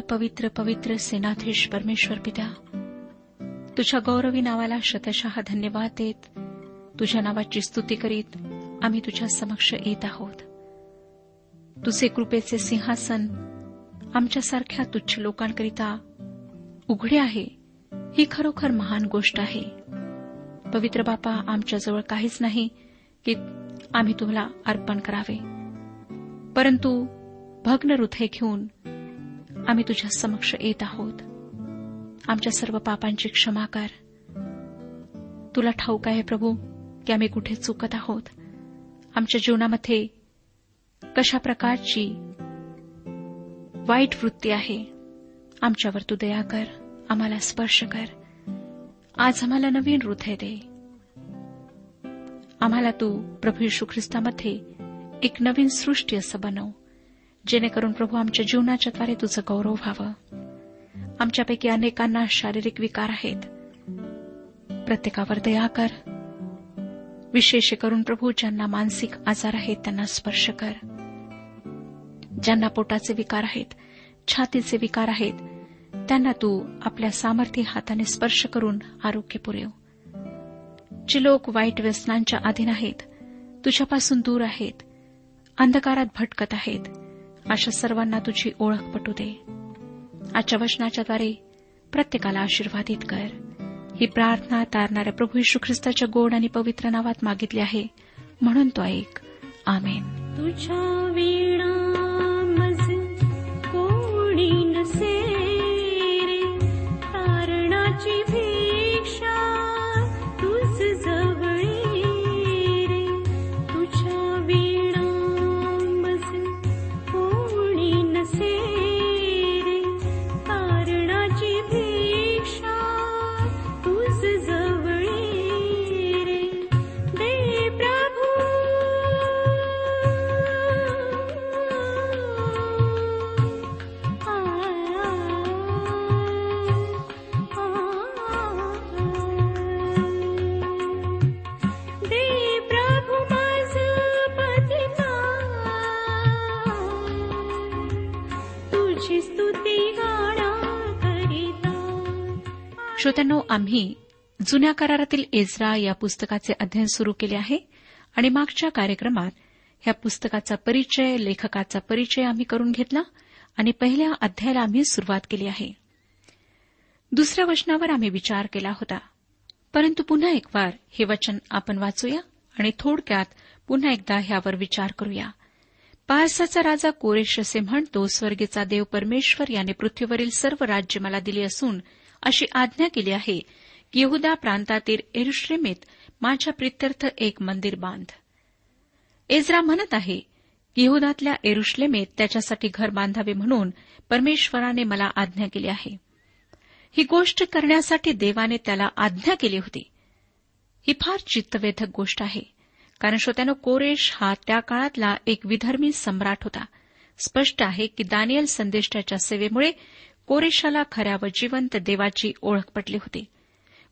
पवित्र पवित्र पवित्र सेनाधीश परमेश्वर पित्या तुझ्या गौरवी नावाला शतशः धन्यवाद देत तुझ्या नावाची स्तुती करीत आम्ही तुझ्या समक्ष येत आहोत. तुझे कृपेचे सिंहासन आमच्यासारख्या तुच्छ लोकांकरिता उघडे आहे. ही खरोखर महान गोष्ट आहे. पवित्र बापा आमच्याजवळ काहीच नाही की आम्ही तुम्हाला अर्पण करावे. परंतु भग्न हृदय घेऊन आम्ही तुझ्या समक्ष येत आहोत. आमच्या सर्व पापांची क्षमा कर. तुला ठाऊक आहे प्रभू की आम्ही कुठे चुकत आहोत. आमच्या जीवनामध्ये कशा प्रकारची वाईट वृत्ती आहे आमच्यावर तू दया कर आम्हाला स्पर्श कर. आज आम्हाला नवीन हृदय दे. आम्हाला तू प्रभू येशू ख्रिस्तामध्ये एक नवीन सृष्टी असं बनव. जेणेकरून प्रभू आमच्या जीवनाच्या द्वारे तुझं गौरव व्हावं. आमच्यापैकी अनेकांना शारीरिक विकार आहेत. प्रत्येकावर दया कर. विशेष करून प्रभू ज्यांना मानसिक आजार आहेत त्यांना स्पर्श कर. ज्यांना पोटाचे विकार आहेत छातीचे विकार आहेत त्यांना तू आपल्या सामर्थ्य हाताने स्पर्श करून आरोग्य पुरेव. जे लोक वाईट व्यसनांच्या अधीन आहेत तुझ्यापासून दूर आहेत अंधकारात भटकत आहेत अशा सर्वांना तुझी ओळख पटू दे. आजच्या वचनाच्याद्वारे प्रत्येकाला आशीर्वादित कर. ही प्रार्थना तारणाऱ्या प्रभू यशू ख्रिस्ताच्या गोड आणि पवित्र नावात मागितली आहे. म्हणून तो ऐक. आमेन. तुझ्या वीणा कोणी नसे रे. तारणाची श्रोत्यांनो आम्ही जुन्या करारातील एजरा या पुस्तकाचे अध्ययन सुरू केले आहे आणि मागच्या कार्यक्रमात ह्या पुस्तकाचा परिचय लेखकाचा परिचय आम्ही करून घेतला आणि पहिल्या अध्यायाला आम्ही सुरुवात केली आहे. दुसऱ्या वचनावर आम्ही विचार केला होता. परंतु पुन्हा एक वार हे वचन आपण वाचूया आणि थोडक्यात पुन्हा एकदा ह्यावर विचार करूया. पारसाचा राजा कोरेश असे म्हणतो स्वर्गीचा देव परमेश्वर याने पृथ्वीवरील सर्व राज्य मला दिली असून अशी आज्ञा केली आहे. की यहुदा प्रांतातील एरुश्लेमेत माझ्या प्रित्यर्थ एक मंदिर बांध. एजरा म्हणत आहे की एरुश्लेमेत त्याच्यासाठी घर बांधावे म्हणून परमेश्वराने मला आज्ञा केली आहे. ही गोष्ट करण्यासाठी देवाने त्याला आज्ञा केली होती. ही फार चित्तवेधक गोष्ट आहे कारण श्रोत्यानं कोरेश हा त्या काळातला एक विधर्मी सम्राट होता. स्पष्ट आहे की दानियल संदेष्टाच्या सेवेमुळे कोरेशाला खऱ्या व जिवंत देवाची ओळख पटली होती.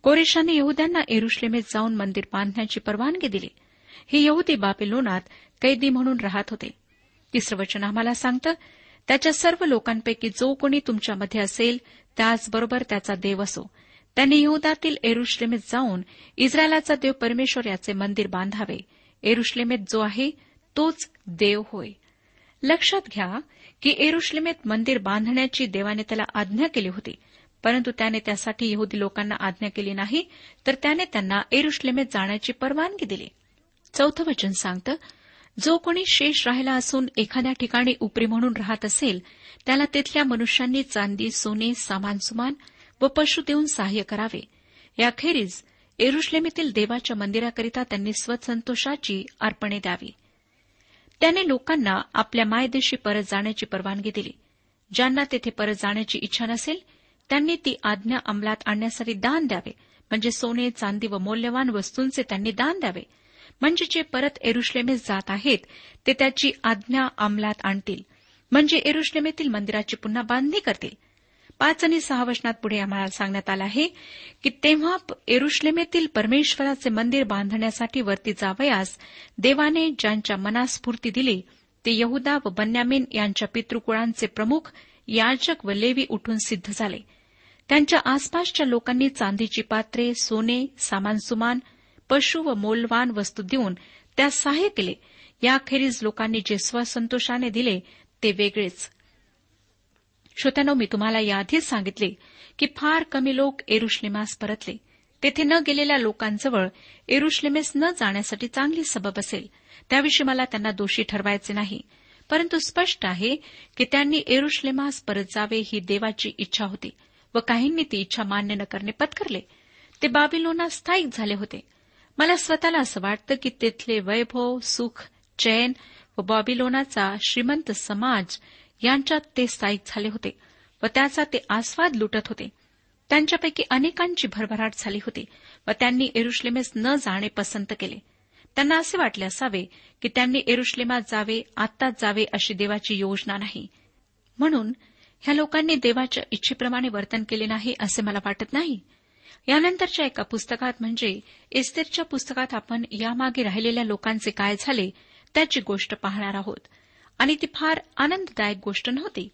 कोरेशाने यहद्यांना एरुश्लेमेत जाऊन मंदिर बांधण्याची परवानगी दिली. ही यहुदी बाबेलोनात कैदी म्हणून राहत होते. तिसरं वचन आम्हाला सांगतं त्याच्या सर्व लोकांपैकी जो कोणी तुमच्यामध्ये असेल त्याचबरोबर त्याचा देव असो. त्यांनी यहदातील एरुश्लेमेत जाऊन इस्रायलाचा देव परमेश्वर याचे मंदिर बांधावे. एरुश्लेमेत जो आहे तोच देव होय. लक्षात घ्या की एरुश्लेमेत मंदिर बांधण्याची देवाने त्याला आज्ञा केली होती. परंतु त्याने त्यासाठी यहुदी लोकांना आज्ञा केली नाही तर त्याने त्यांना एरुश्लेमेत जाण्याची परवानगी दिली. चौथं वचन सांगतं जो कोणी शेष राहिला असून एखाद्या ठिकाणी उपरी म्हणून राहत असेल त्याला तिथल्या मनुष्यांनी चांदी सोने सामान सुमान व पशु देऊन सहाय्य करावे. याखेरीज एरुश्लेमेतील देवाच्या मंदिराकरिता त्यांनी स्वसंतोषाची अर्पणे द्यावी. त्याने लोकांना आपल्या मायदेशी परत जाण्याची परवानगी दिली. ज्यांना तेथे परत जाण्याची इच्छा नसेल त्यांनी ती आज्ञा अंमलात आणण्यासाठी दान द्यावे. म्हणजे सोने चांदी व मौल्यवान वस्तूंचे त्यांनी दान द्यावे. म्हणजे जे परत एरुश्लेमे जात आहेत ते त्याची आज्ञा अंमलात आणतील. म्हणजे एरुश्लेमेतील मंदिराची पुन्हा बांधणी करतील. पाच आणि सहा वचनात पुढे आम्हाला सांगण्यात आलं आहे की तेव्हा एरुश्लेमेतील परमेश्वराचे मंदिर बांधण्यासाठी वरती जावयास देवाने ज्यांच्या मनास्फूर्ती दिली ते यहुदा व बन्यामीन यांच्या पितृकुळांचे प्रमुख याजक व लेवी उठून सिद्ध झाले. त्यांच्या आसपासच्या लोकांनी चांदीची पात्रे सोने सामानसुमान पशु व मोलवान वस्तू देऊन त्यास सहाय्य केले. याखेरीज लोकांनी जे स्वसंतोषाने दिले ते वेगळेच. श्रोत्यानो मी तुम्हाला याआधीच सांगितले की फार कमी लोक एरुश्लेमास परतले. तेथे न गेलेल्या लोकांजवळ एरुश्लेमेस न जाण्यासाठी चांगली सबब असेल. त्याविषयी मला त्यांना दोषी ठरवायचे नाही. परंतु स्पष्ट आहे की त्यांनी एरुश्लेमास परत जावे ही देवाची इच्छा होती व काहींनी ती इच्छा मान्य न करणे पत्करले. ते बाबिलोना स्थायिक झाले होते. मला स्वतःला असं वाटतं की तिथले वैभव सुख चैन व बॉबिलोनाचा श्रीमंत समाज यांच्यात ते स्थायिक झाले होते व त्याचा ते आस्वाद लुटत होते. त्यांच्यापैकी अनेकांची भरभराट झाली होती व त्यांनी एरुश्लेमेस न जाणे पसंत केले. त्यांना असे वाटले असावे की त्यांनी एरुश्लेमात जावे आत्ताच जावे अशी देवाची योजना नाही. म्हणून ह्या लोकांनी देवाच्या इच्छेप्रमाणे वर्तन केले नाही असे मला वाटत नाही. यानंतरच्या एका पुस्तकात म्हणजे इस्तेरच्या पुस्तकात आपण यामागे राहिलेल्या लोकांचे काय झाले त्याची गोष्ट पाहणार आहोत. आणि ती फार आनंददायक गोष्ट नव्हती.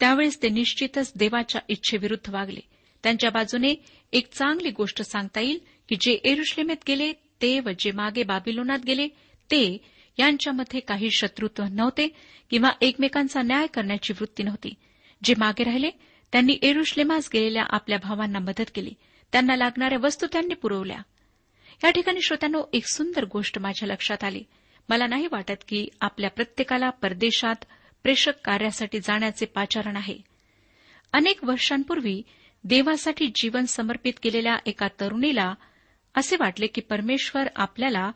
त्यावेळेस ते निश्चितच देवाच्या इच्छेविरुद्ध वागले. त्यांच्या बाजूने एक चांगली गोष्ट सांगता येईल की जे एरुश्लेमेत गेले ते व जे मागे बाबिलोनात गेले ते यांच्यामध्ये काही शत्रुत्व नव्हते किंवा एकमेकांचा न्याय करण्याची वृत्ती नव्हती. जे मागे राहिले त्यांनी एरुश्लेमास गेलेल्या आपल्या भावांना मदत केली. त्यांना लागणाऱ्या वस्तू त्यांनी पुरवल्या. या ठिकाणी श्रोत्यांनो एक सुंदर गोष्ट माझ्या लक्षात आली. मला नाही वाटत की आपल्या प्रत्येकाला परदेशात प्रेषक कार्यासाठी जाण्याचे पाचारण आहे. अनेक वर्षांपूर्वी देवासाठी जीवन समर्पित केलेल्या एका तरुणीला असे वाटले की परमेश्वर आपल्याला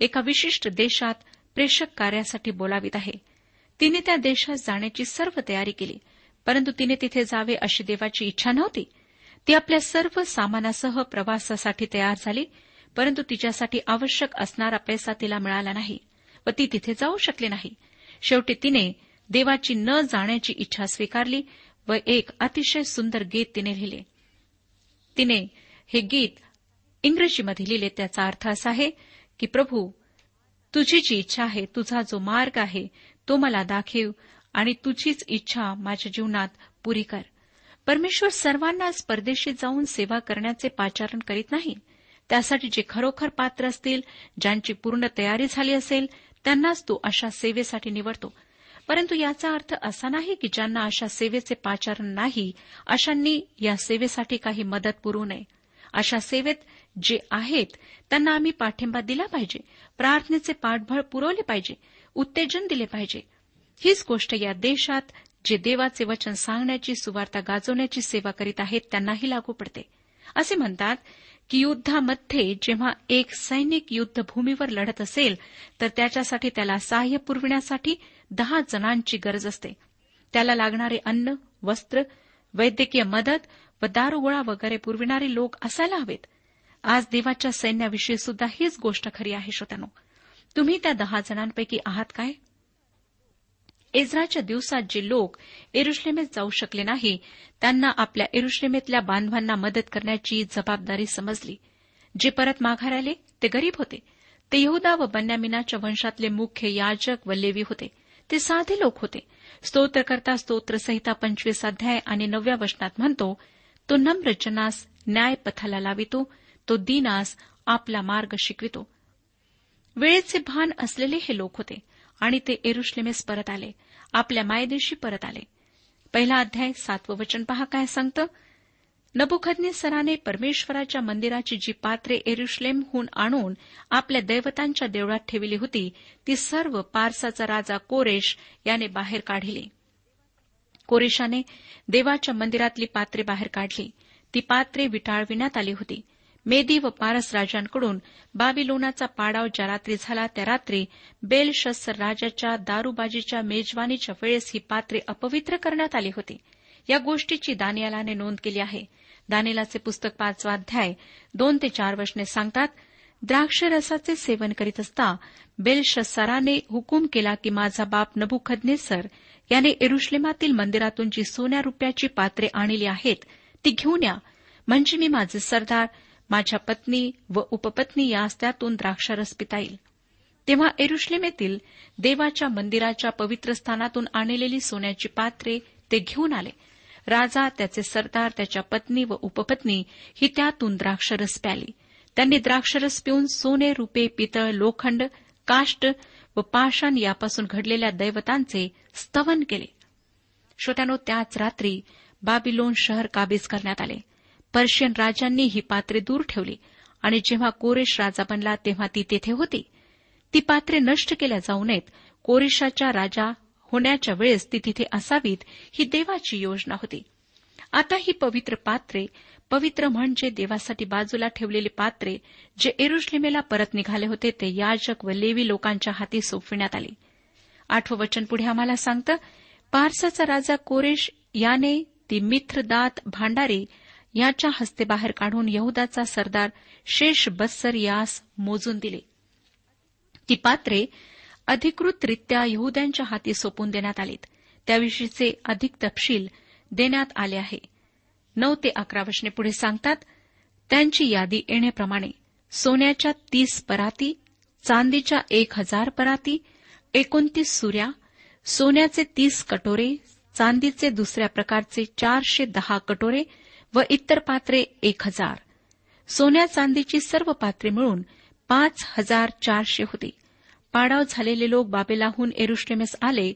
एका विशिष्ट देशात प्रेषक कार्यासाठी बोलावित आहे. तिने त्या देशात जाण्याची सर्व तयारी केली परंतु तिने तिथे जावे अशी देवाची इच्छा नव्हती. ती आपल्या सर्व सामानासह प्रवासासाठी तयार झाली परंतु तिच्यासाठी आवश्यक असणारा पैसा तिला मिळाला नाही व ती तिथे जाऊ शकली नाही. शेवटी तिने देवाची न जाण्याची इच्छा स्वीकारली व एक अतिशय सुंदर गीत तिने लिहिले. तिने हे गीत इंग्रजीमध्ये लिहिले. त्याचा अर्थ असा आहे की प्रभू तुझी जी इच्छा आहे तुझा जो मार्ग आहे तो मला दाखव आणि तुझीच इच्छा माझ्या जीवनात पुरी कर. परमेश्वर सर्वांनाच परदेशी जाऊन सेवा करण्याचे पाचारण करीत नाही. त्यासाठी जे खरोखर पात्र असतील ज्यांची पूर्ण तयारी झाली असेल त्यांनाच तो अशा सेवेसाठी निवडतो. परंतु याचा अर्थ असा नाही की ज्यांना अशा सेवेचे पाचारण नाही अशांनी या सेवेसाठी काही मदत पुरू नये. अशा सेवेत जे आहेत त्यांना आम्ही पाठिंबा दिला पाहिजे प्रार्थनेचे पाठबळ पुरवले पाहिजे उत्तेजन दिले पाहिजे. हीच गोष्ट या देशात जे देवाचे वचन सांगण्याची सुवार्ता गाजवण्याची सेवा करीत आहेत त्यांनाही लागू पडते. असे म्हणतात की युद्धामध्ये जेव्हा एक सैनिक युद्धभूमीवर लढत असेल तर त्याच्यासाठी त्याला सहाय्य पुरविण्यासाठी दहा जणांची गरज असते. त्याला लागणारे अन्न वस्त्र वैद्यकीय मदत व दारुगोळा वगैरे पुरविणारे लोक असायला हवेत. आज देवाच्या सैन्याविषयी सुद्धा हीच गोष्ट खरी आहे श्रोत्यानो. तुम्ही त्या दहा जणांपैकी आहात काय? एज्राच्या दिवसात जे लोक एरुश्लेमेत जाऊ शकले नाही त्यांना आपल्या एरुश्लेमेतल्या बांधवांना मदत करण्याची जबाबदारी समजली. जे परत माघार आले ते गरीब होते. ते यहदा व बन्यामिनाच्या वंशातले मुख्य याजक व लेवी होते. ते साधे लोक होते. स्तोत्रकर्ता स्तोत्रसहिता पंचवीस अध्याय आणि नवव्या वचनात म्हणतो तो नम्र जनास न्याय पथाला लावितो तो दीनास आपला मार्ग शिकवितो. वेळेचे भान असलेले हे लोक होते. आणि ते एरुश्लेमेस परत आले. आपल्या मायदेशी परत आले. पहिला अध्याय सातवं वचन पहा काय सांगतं? नबुखज्ञेसराने सराने परमेश्वराच्या मंदिराची जी पात्रे एरुश्लेमहून आणून आपल्या दैवतांच्या देवळात ठेवली होती ती सर्व पारसाचा राजा कोरेश याने बाहेर काढली. कोरेशाने देवाच्या मंदिरातली पात्रे बाहेर काढली. ती पात्रे विटाळविण्यात आली होती. मेदी व पारस राजांकडून बाबिलोनाचा पाडाव ज्या रात्री झाला त्या रात्री बेलशस्सर राजाच्या दारूबाजीच्या मेजवानीच्या वेळेस ही पात्रे अपवित्र करण्यात आली होती. या गोष्टीची दानियालाने नोंद केली आहे. दानिलाचे पुस्तक पाचवा अध्याय दोन ते चार वचने सांगतात द्राक्षरसाचे सेवन करीत असता बेलशस्सराने हुकूम केला की माझा बाप नबुखदनेसर याने एरुश्लेमातील मंदिरातून जी सोन्या रुपयाची पात्रे आणली आहेत ती घेऊन या. म्हणजे मी माझे सरदार माझ्या पत्नी व उपपत्नी यास त्यातून द्राक्षारस पिता येईल. तेव्हा एरुश्लेमेतील देवाच्या मंदिराच्या पवित्र स्थानातून आणलेली सोन्याची पात्रे ते घेऊन आले. राजा त्याचे सरदार त्याच्या पत्नी व उपपत्नी ही त्यातून द्राक्षरस प्याली. त्यांनी द्राक्षरस पिऊन सोने रुपे पितळ लोखंड काष्ट व पाषाण यापासून घडलेल्या दैवतांचे स्तवन केले. श्रोत्यानो त्याच रात्री बाबिलोन शहर काबीज करण्यात आले. पर्शियन राजांनी ही पात्रे दूर ठेवली. आणि जेव्हा कोरेश राजा बनला तेव्हा ती तेथे होती. ती पात्रे नष्ट केल्या जाऊ नयेत. कोरेशाच्या राजा होण्याच्या वेळेस ती तिथे असावीत ही देवाची योजना होती. आता ही पवित्र पात्रे पवित्र म्हणजे देवासाठी बाजूला ठेवलेली पात्रे जे एरुश्लिमेला परत निघाले होते ते याजक व लेवी लोकांच्या हाती सोपविण्यात आली. आठवं वचन पुढे आम्हाला सांगतं पारसाचा राजा कोरेश याने ती मित्रदात भांडारी याच्या हस्ते बाहेर काढून यहुदाचा सरदार शेष बस्सर यास मोजून दिले. ती पात्रे अधिकृतरित्या यहुद्यांच्या हाती सोपून देण्यात आलीत. त्याविषयीचे अधिक तपशील देण्यात आले आहे. नऊ ते अकरा वशने पुढे सांगतात त्यांची यादी येण्याप्रमाणे सोन्याच्या तीस पराती चांदीच्या एक हजार पराती एकोणतीस सुऱ्या सोन्याचे तीस कटोरे चांदीचे दुसऱ्या प्रकारचे चारशे दहा कटोरे व इतर पात्रे एक हजार. सोन्या चांदीची सर्व पात्रे मिळून पाच हजार चारशे होती. पाडाव झालेले लोक बाबेलाहून एरुश्लेमेस आले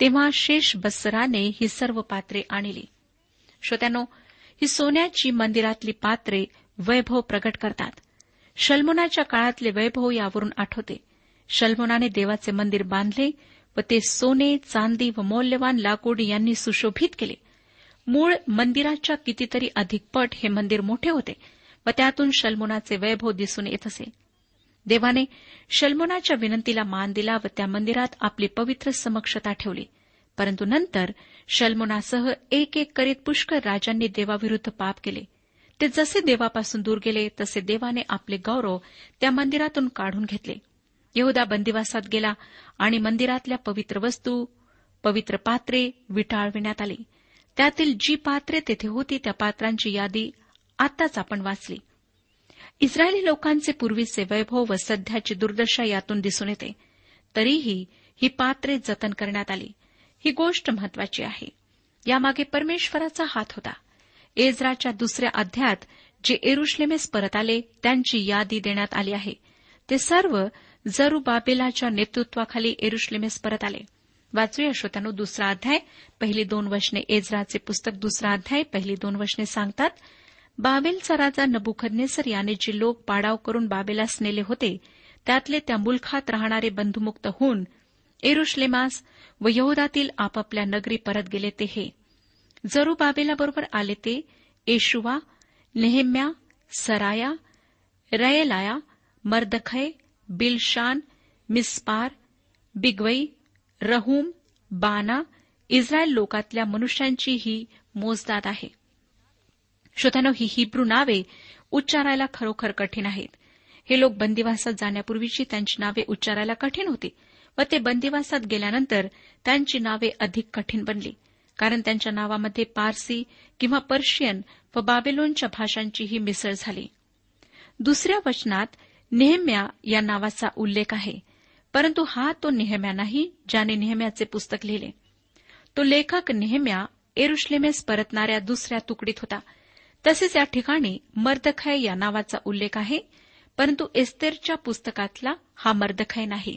तेव्हा शेष बस्सराने ही सर्व पात्रे आणली. श्रोत्यानो ही सोन्याची मंदिरातली पात्रे वैभव प्रकट करतात. शल्मोनाच्या काळातले वैभव यावरून आठवते. शल्मोनाने देवाचे मंदिर बांधले व ते सोने चांदी व मौल्यवान लाकूड यांनी सुशोभित केले. मूळ मंदिराच्या कितीतरी अधिक पट हे मंदिर मोठे होते. व त्यातून शल्मोनाचे वैभव दिसून येत असे. देवाने शल्मोनाच्या विनंतीला मान दिला व त्या मंदिरात आपली पवित्र समक्षता ठेवली. परंतु नंतर शल्मोनासह एक एक करीत पुष्कळ राजांनी देवाविरुद्ध पाप केले. ते जसे देवापासून दूर गेले तसे देवाने आपले गौरव त्या मंदिरातून काढून घेतले. यहुदा बंदिवासात गेला आणि मंदिरातल्या पवित्र वस्तू पवित्र पात्रे विटाळविण्यात आली. त्यातील जी पात्रे तेथे होती त्या पात्रांची यादी आताच आपण वाचली. इस्रायली लोकांचे पूर्वीचे वैभव व सध्याची दुर्दशा यातून दिसून येते. तरीही ही पात्रे जतन करण्यात आली. ही गोष्ट महत्वाची आहे. यामागे परमेश्वराचा हात होता. एजराच्या दुसऱ्या अध्यात जे एरुश्लेमेस परत आले त्यांची यादी देण्यात आली आहे. ते सर्व जरुबाबेलाच्या नेतृत्वाखाली एरुश्लेमेस परत आले. वाचूया श्रोत्यानो दुसरा अध्याय. पहिली दोन वशने एजराचे पुस्तक दुसरा अध्याय. पहिली दोन वशने सांगतात बाबेलचा राजा नबुखदनेसर याने जे लोक पाडाव करून बाबेलास नेले होते त्यातले त्या मुलखात राहणारे बंधुमुक्त होऊन एरुश्लेमास व यहुदातील आपापल्या नगरी परत गेले ते हे. जरुबाबेलाबरोबर आले ते येशुवा नेहम्या सराया रयलाया मर्दखय बिलशान मिस्पार बिगवई रहूम बाना इस्रायल लोकातल्या मनुष्यांची ही मोजदाद आहे. श्रोत्यानो ही हिब्रू नावे उच्चारायला खरोखर कठीण आहेत. हे लोक बंदिवासात जाण्यापूर्वीची त्यांची नावे उच्चारायला कठीण होती व ते बंदिवासात गेल्यानंतर त्यांची नावे अधिक कठीण बनली कारण त्यांच्या नावामध्ये पारसी किंवा पर्शियन व बाबेलोनच्या भाषांचीही मिसळ झाली. दुसऱ्या वचनात नेहम्या या नावाचा उल्लेख आहे. परंतु हा तो नेहम्या नाही ज्याने नेहम्याचे पुस्तक लिहिले. तो लेखक नेहम्या एरुश्लेमेस परतणाऱ्या दुसऱ्या तुकडीत होता. तसेच या ठिकाणी मर्दखय या नावाचा उल्लेख आहे परंतु एस्तेरच्या पुस्तकातला हा मर्दखय नाही.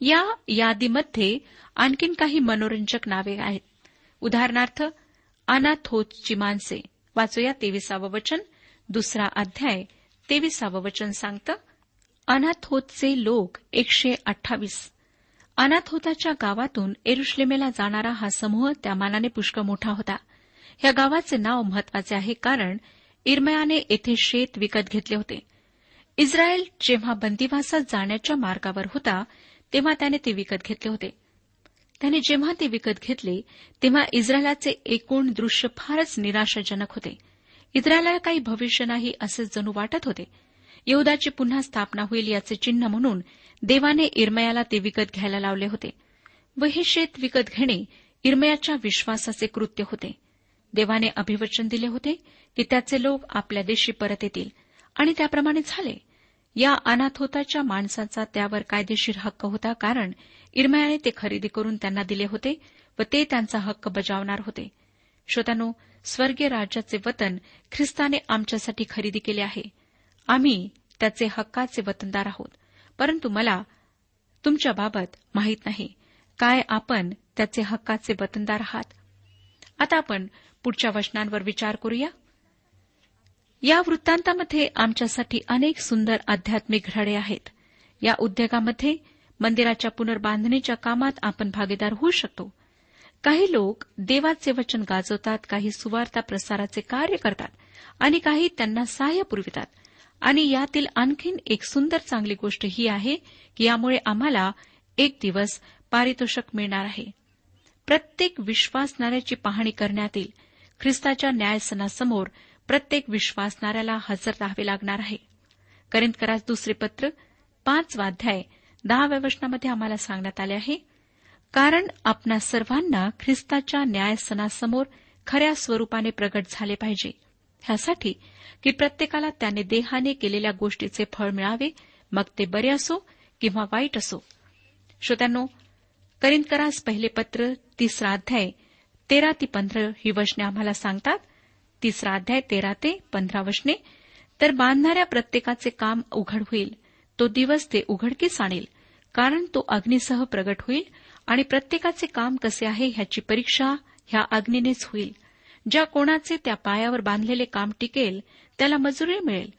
या यादीमध्ये आणखीन काही मनोरंजक नावे आहेत. उदाहरणार्थ अनाथोची माणसे. वाचूया तेविसावं वचन. दुसरा अध्याय तेविसावं वचन सांगतं अनाथोतचे लोक एकशे अठ्ठावीस. अनाथोताच्या गावातून एरुश्लेमेला जाणारा हा समूह त्या मानाने पुष्कळ मोठा होता. या गावाचे नाव महत्त्वाचे आहे कारण इरमयाने येथे शेत विकत घेतले होते. इस्रायल जेव्हा बंदिवासात जाण्याच्या मार्गावर होता तेव्हा त्याने ते विकत घेतले होते. त्याने जेव्हा ते विकत घेतले तेव्हा इस्रायलाचे एकूण दृश्य फारच निराशाजनक होते. इस्रायला काही भविष्य नाही असे जणू वाटत होते. यहदाची पुन्हा स्थापना होईल याचे चिन्ह म्हणून देवाने इरमयाला ते विकत घ्यायला लावले होते. व हे शेत विकत घेणे इरमयाच्या विश्वासाचे कृत्य होते. देवाने अभिवचन दिले होते की त्याचे लोक आपल्या देशी परत येतील. आणि त्याप्रमाणे झाले. या अनाथोताच्या माणसाचा त्यावर कायदेशीर हक्क होता कारण इरमयाने ते खरेदी करून त्यांना दिले होते व ते त्यांचा हक्क बजावणार होते. श्रोतानो स्वर्गीय राज्याचे वतन ख्रिस्ताने आमच्यासाठी खरेदी केले आहे. आम्ही त्याचे हक्काचे वतनदार आहोत. परंतु मला तुमच्याबाबत माहीत नाही. काय आपण त्याचे हक्काचे वतनदार आहात? आता आपण पुढच्या वचनांवर विचार करूया. या वृत्तांतामध्ये आमच्यासाठी अनेक सुंदर आध्यात्मिक घडे आहेत. या उद्योगामध्ये मंदिराच्या पुनर्बांधणीच्या कामात आपण भागीदार होऊ शकतो. काही लोक देवाचे वचन गाजवतात काही सुवार्ता प्रसाराचे कार्य करतात आणि काही त्यांना सहाय्य पुरवितात. आणि यातील आणखीन एक सुंदर चांगली गोष्ट ही आहे की यामुळे आम्हाला एक दिवस पारितोषिक मिळणार आहे. प्रत्येक विश्वासणाऱ्याची पाहणी करण्यात येईल ख्रिस्ताच्या न्यायसनासमोर प्रत्येक विश्वासणाऱ्याला हजर राहावे लागणार आहे. करिंदकरास दुसरे पत्र पाच वाध्याय दहाव्या वचनामध्ये आम्हाला सांगण्यात आले आहे. कारण आपणा सर्वांना ख्रिस्ताच्या न्यायसनासमोर खऱ्या स्वरूपाने प्रगट झाले पाहिजे. ह्यासाठी की प्रत्येकाला त्याने देहाने केलेल्या गोष्टीचे फळ मिळावे मग ते बरे असो किंवा वाईट असो. श्रोत्यांनो करिंदकरास पहिले पत्र तिसरा अध्याय तेरा ते पंधरा ही वचने आम्हाला सांगतात. तिसरा अध्याय तेरा ते पंधरा वचने तर बांधणाऱ्या प्रत्येकाचे काम उघड होईल तो दिवस ते उघडकीस आणेल कारण तो अग्नीसह प्रगट होईल आणि प्रत्येकाचे काम कसे आहे ह्याची परीक्षा ह्या अग्नीनेच होईल. ज्या कोणाचे त्या पायावर बांधलेले काम टिकेल त्याला मजुरी मिळेल.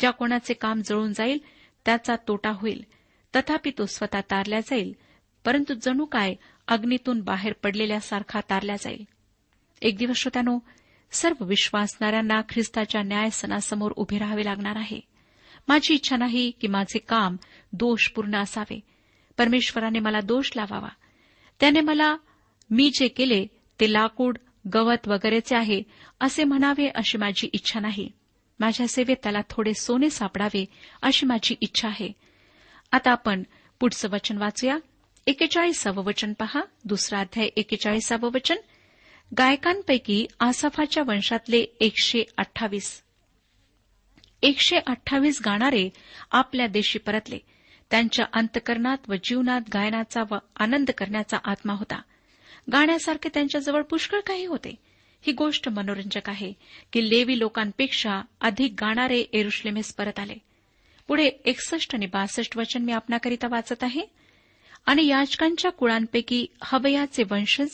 ज्या कोणाचे काम जळून जाईल त्याचा तोटा होईल. तथापि तो स्वतः तारल्या जाईल परंतु जणू काय अग्नीतून बाहेर पडलेल्यासारखा तारल्या जाईल. एक दिवस श्रोत्यानो सर्व विश्वासणाऱ्यांना ख्रिस्ताच्या न्यायसनासमोर उभे राहावे लागणार आहे. माझी इच्छा नाही की माझे काम दोषपूर्ण असावे. परमेश्वराने मला दोष लावावा. त्याने मला मी जे केले ते लाकूड गवत वगैरेचे आहे असे म्हणावे अशी माझी इच्छा नाही. माझ्या सेवेत त्याला थोडे सोने सापडावे अशी माझी इच्छा आहे. आता आपण पुढचं वचन वाचूया. एकेचाळीसावं वचन पहा. दुसरा अध्याय एकेचाळीसावं वचन. गायकांपैकी आसफाच्या वंशातले एकशे अठ्ठावीस. एकशे अठ्ठावीस गाणारे आपल्या देशी परतले. त्यांच्या अंतकरणात व जीवनात गायनाचा व आनंद करण्याचा आत्मा होता. गाण्यासारखे त्यांच्याजवळ पुष्कळ काही होते. ही गोष्ट मनोरंजक आहे की लेवी लोकांपेक्षा अधिक गाणारे एरुश्लेमेस परत आले. पुढे एकसष्ट आणि बासष्ट वचन मी आपणाकरिता वाचत आहे. आणि याचकांच्या कुळांपैकी हवयाचे वंशज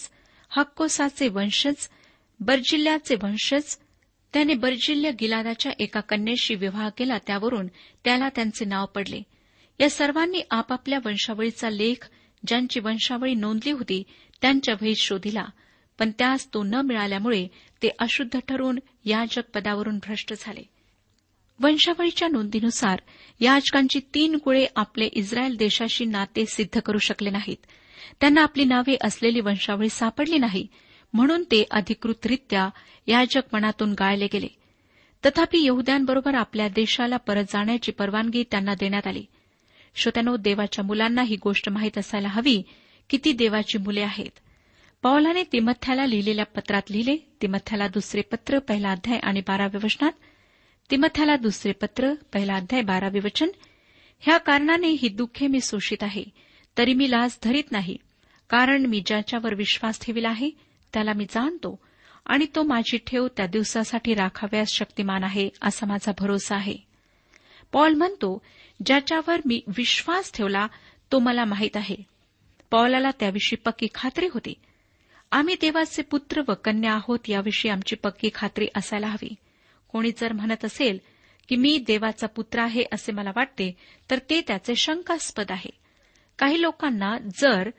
हक्कोसाचे वंशज बर्जिल्ल्याचे वंशज त्याने बर्जिल्य गिलादाच्या एका कन्येशी विवाह केला त्यावरून त्याला त्यांचे नाव पडले. या सर्वांनी आपापल्या वंशावळीचा लेख ज्यांची वंशावळी नोंदली होती त्यांच्या वहीत शोधिला पण त्यास तो न मिळाल्यामुळे ते अशुद्ध ठरून याजक पदावरून भ्रष्ट झाले. वंशावळीच्या नोंदीनुसार याचकांची तीन कुळे आपले इस्रायल देशाशी नाते सिद्ध करू शकले नाहीत. त्यांना आपली नावे असलेली वंशावळी सापडली नाही म्हणून ते अधिकृतरित्या याजकपणातून गाळले गेले. तथापि यहद्यांबरोबर आपल्या देशाला परत जाण्याची परवानगी त्यांना देण्यात आली. श्रोत्यानो देवाच्या मुलांना ही गोष्ट माहीत असायला हवी किती देवाची मुले आहेत? पौलाने तिमथ्याला लिहिलेल्या पत्रात लिहिले तिमथ्याला दुसरे पत्र पहिला अध्याय आणि बाराव्या वचनात. तिमथ्याला दुसरे पत्र पहिला अध्याय बारावे वचन. ह्या कारणाने ही दुःखे मी सोशित आहे तरी मी लाज धरीत नाही कारण मी ज्याच्यावर विश्वास ठेविला आहे त्याला मी जाणतो आणि तो माझी ठेव त्या दिवसासाठी राखाव्यास शक्तिमान आहे असा माझा भरोसा आहे. पॉल म्हणतो ज्याच्यावर मी विश्वास ठेवला तो मला माहीत आहे. पौलाला त्याविषयी पक्की खात्री होती. आम्ही देवाचे पुत्र व कन्या आहोत याविषयी आमची पक्की खात्री असायला हवी. कोणी जर म्हणत असेल की मी देवाचा पुत्र आहे असे मला वाटते तर ते त्याचे शंकास्पद आहे. काही लोकांना जर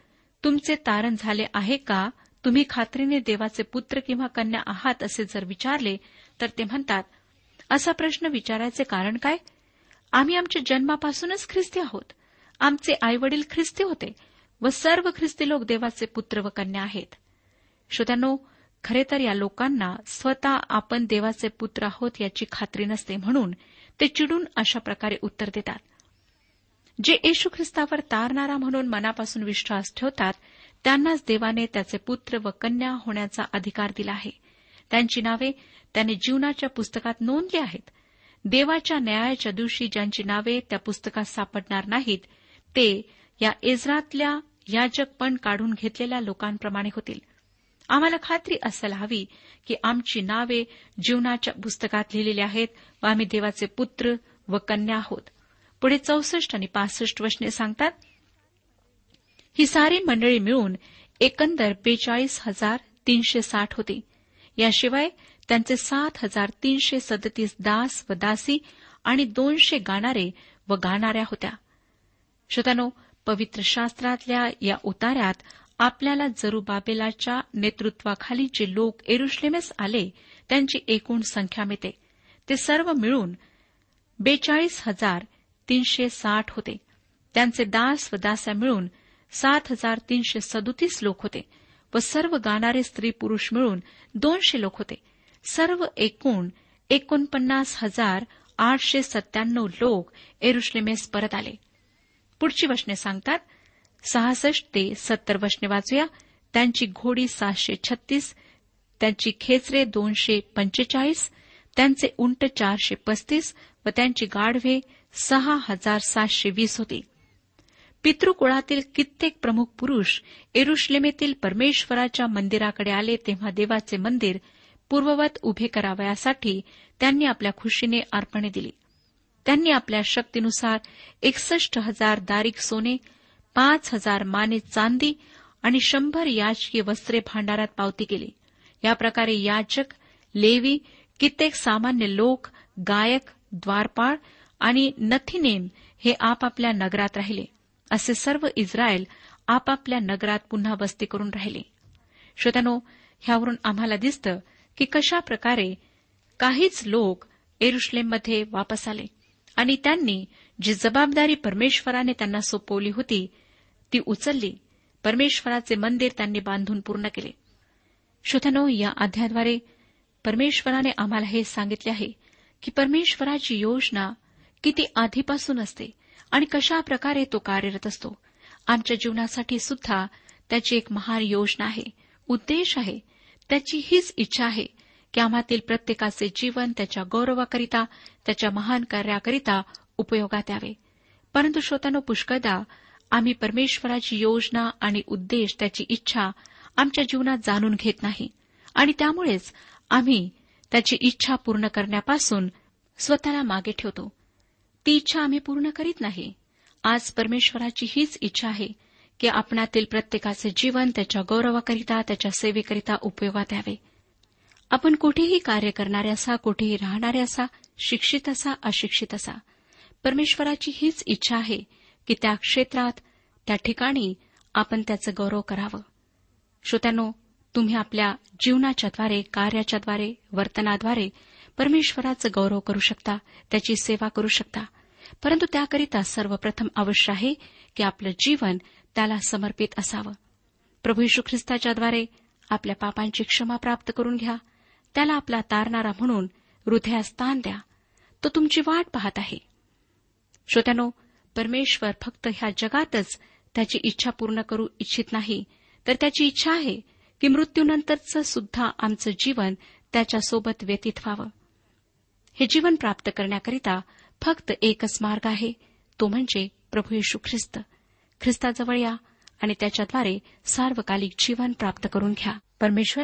तुमचे तारण झाले आहे का तुम्ही खात्रीने देवाचे पुत्र किंवा कन्या आहात असे जर विचारले तर ते म्हणतात असा प्रश्न विचारायचे कारण काय? आम्ही आमच्या जन्मापासूनच ख्रिस्ती आहोत. आमचे आईवडील ख्रिस्ती होते. व सर्व ख्रिस्ती लोक देवाचे पुत्र व कन्या आहेत. श्रोत्यानो खरे तर या लोकांना स्वतः आपण देवाचे पुत्र आहोत याची खात्री नसते म्हणून ते चिडून अशा प्रकारे उत्तर देतात. जे येशू ख्रिस्तावर तारणारा म्हणून मनापासून विश्वास ठेवतात त्यांनाच देवाने त्याचे पुत्र व कन्या होण्याचा अधिकार दिला आहे. त्यांची नावे त्याने जीवनाच्या पुस्तकात नोंदली आहेत. देवाच्या न्यायाच्या दिवशी ज्यांची नावे त्या पुस्तकात सापडणार नाहीत ते या एजरातल्या याजकपण काढून घेतलेल्या लोकांप्रमाणे होतील. आम्हाला खात्री असायला हवी की आमची नावे जीवनाच्या पुस्तकात लिहिलेली आहेत व आम्ही देवाचे पुत्र व कन्या आहोत. पुढे चौसष्ट आणि पासष्ट वचने सांगतात ही सारी मंडळी मिळून एकंदर बेचाळीस हजार तीनशे साठ होती. याशिवाय त्यांचे सात हजार तीनशे सदतीस दास व दासी आणि दोनशे गाणारे व गाणाऱ्या होत्या. श्रोत्यानो पवित्र शास्त्रातल्या या उतार्यात आपल्याला जरुबाबेलाच्या नेतृत्वाखाली जे लोक एरुश्लेमेस आले त्यांची एकूण संख्या मिळते. ते सर्व मिळून बेचाळीस हजार तीनशे साठ होते. त्यांचे दास व दास्या मिळून सात हजार तीनशे सदोतीस लोक होते व सर्व गाणारे स्त्री पुरुष मिळून दोनशे लोक होते. सर्व एकूण एकोणपन्नास हजार आठशे सत्त्याण्णव लोक एरुश्लेमेस परत आले. पुढची वचने सांगतात. सहासष्ट ते सत्तर वचने वाचूया. त्यांची घोडी सातशे छत्तीस त्यांची खेचरे दोनशे पंचेचाळीस त्यांचे उंट चारशे पस्तीस व त्यांची गाढवे सहा हजार सातशे वीस होती. पितृकुळातील कित्येक प्रमुख पुरुष एरुश्लेमेतील परमेश्वराच्या मंदिराकडे आले तेव्हा देवाचे मंदिर पूर्ववत उभे करावयासाठी त्यांनी आपल्या खुशीने अर्पणे दिली. त्यांनी आपल्या शक्तीनुसार एकसष्ट हजार दारिक सोने पाच हजार माने चांदी आणि शंभर याचकी वस्त्रे भांडारात पावती केली. या प्रकारे याचक लेवी कित्येक सामान्य लोक गायक द्वारपाळ आणि नथीनेम हे आपापल्या नगरात राहिले. असे सर्व इस्रायल आपापल्या नगरात पुन्हा वस्ती करून राहिले. श्रोत्यानो ह्यावरून आम्हाला दिसतं की कशा प्रकारे काहीच लोक एरुश्लेममध्ये वापस आले. आणि त्यांनी जी जबाबदारी परमेश्वराने त्यांना सोपवली होती ती उचलली. परमेश्वराचे मंदिर त्यांनी बांधून पूर्ण केले. श्रोत्यानो या अध्याद्वारे परमेश्वराने आम्हाला हे सांगितले आहे की परमेश्वराची योजना किती आधीपासून असते आणि कशा प्रकारे तो कार्यरत असतो. आमच्या जीवनासाठी सुद्धा त्याची एक महान योजना आहे उद्देश आहे त्याची हीच इच्छा आहे की आम्हातील प्रत्येकाचे जीवन त्याच्या गौरवाकरिता त्याच्या महान कार्याकरिता उपयोगात यावे. परंतु श्रोतानो पुष्कळदा आम्ही परमेश्वराची योजना आणि उद्देश त्याची इच्छा आमच्या जीवनात जाणून घेत नाही. आणि त्यामुळेच आम्ही त्याची इच्छा पूर्ण करण्यापासून स्वतःला मागे ठेवतो. ती इच्छा आम्ही पूर्ण करीत नाही. आज परमेश्वराची हीच इच्छा आहे की आपणातील प्रत्येकाचे जीवन त्याच्या गौरवाकरिता त्याच्या सेवेकरिता उपयोगात यावे. आपण कुठेही कार्य करणारे असा कुठेही राहणारे असा शिक्षित असा अशिक्षित असा. परमेश्वराची हीच इच्छा आहे की त्या क्षेत्रात त्या ठिकाणी आपण त्याचं गौरव करावं. श्रोत्यानो तुम्ही आपल्या जीवनाच्याद्वारे कार्याच्याद्वारे वर्तनाद्वारे परमेश्वराचं गौरव करू शकता त्याची सेवा करू शकता. परंतु त्याकरिता सर्वप्रथम अवश्य आहे की आपलं जीवन त्याला समर्पित असावं. प्रभू यशू ख्रिस्ताच्याद्वारे आपल्या पापांची क्षमा प्राप्त करून घ्या. त्याला आपला तारणारा म्हणून हृदयास स्थान द्या. तो तुमची वाट पाहत आहे. श्रोत्यानो परमेश्वर फक्त ह्या जगातच त्याची इच्छा पूर्ण करू इच्छित नाही तर त्याची इच्छा आहे की मृत्यूनंतरचं सुद्धा आमचं जीवन त्याच्यासोबत व्यतीत व्हावं. हे जीवन प्राप्त करण्याकरिता फक्त एकच मार्ग आहे तो म्हणजे प्रभू येशू ख्रिस्त. ख्रिस्ताजवळ या आणि त्याच्याद्वारे सार्वकालिक जीवन प्राप्त करून घ्या. परमेश्वर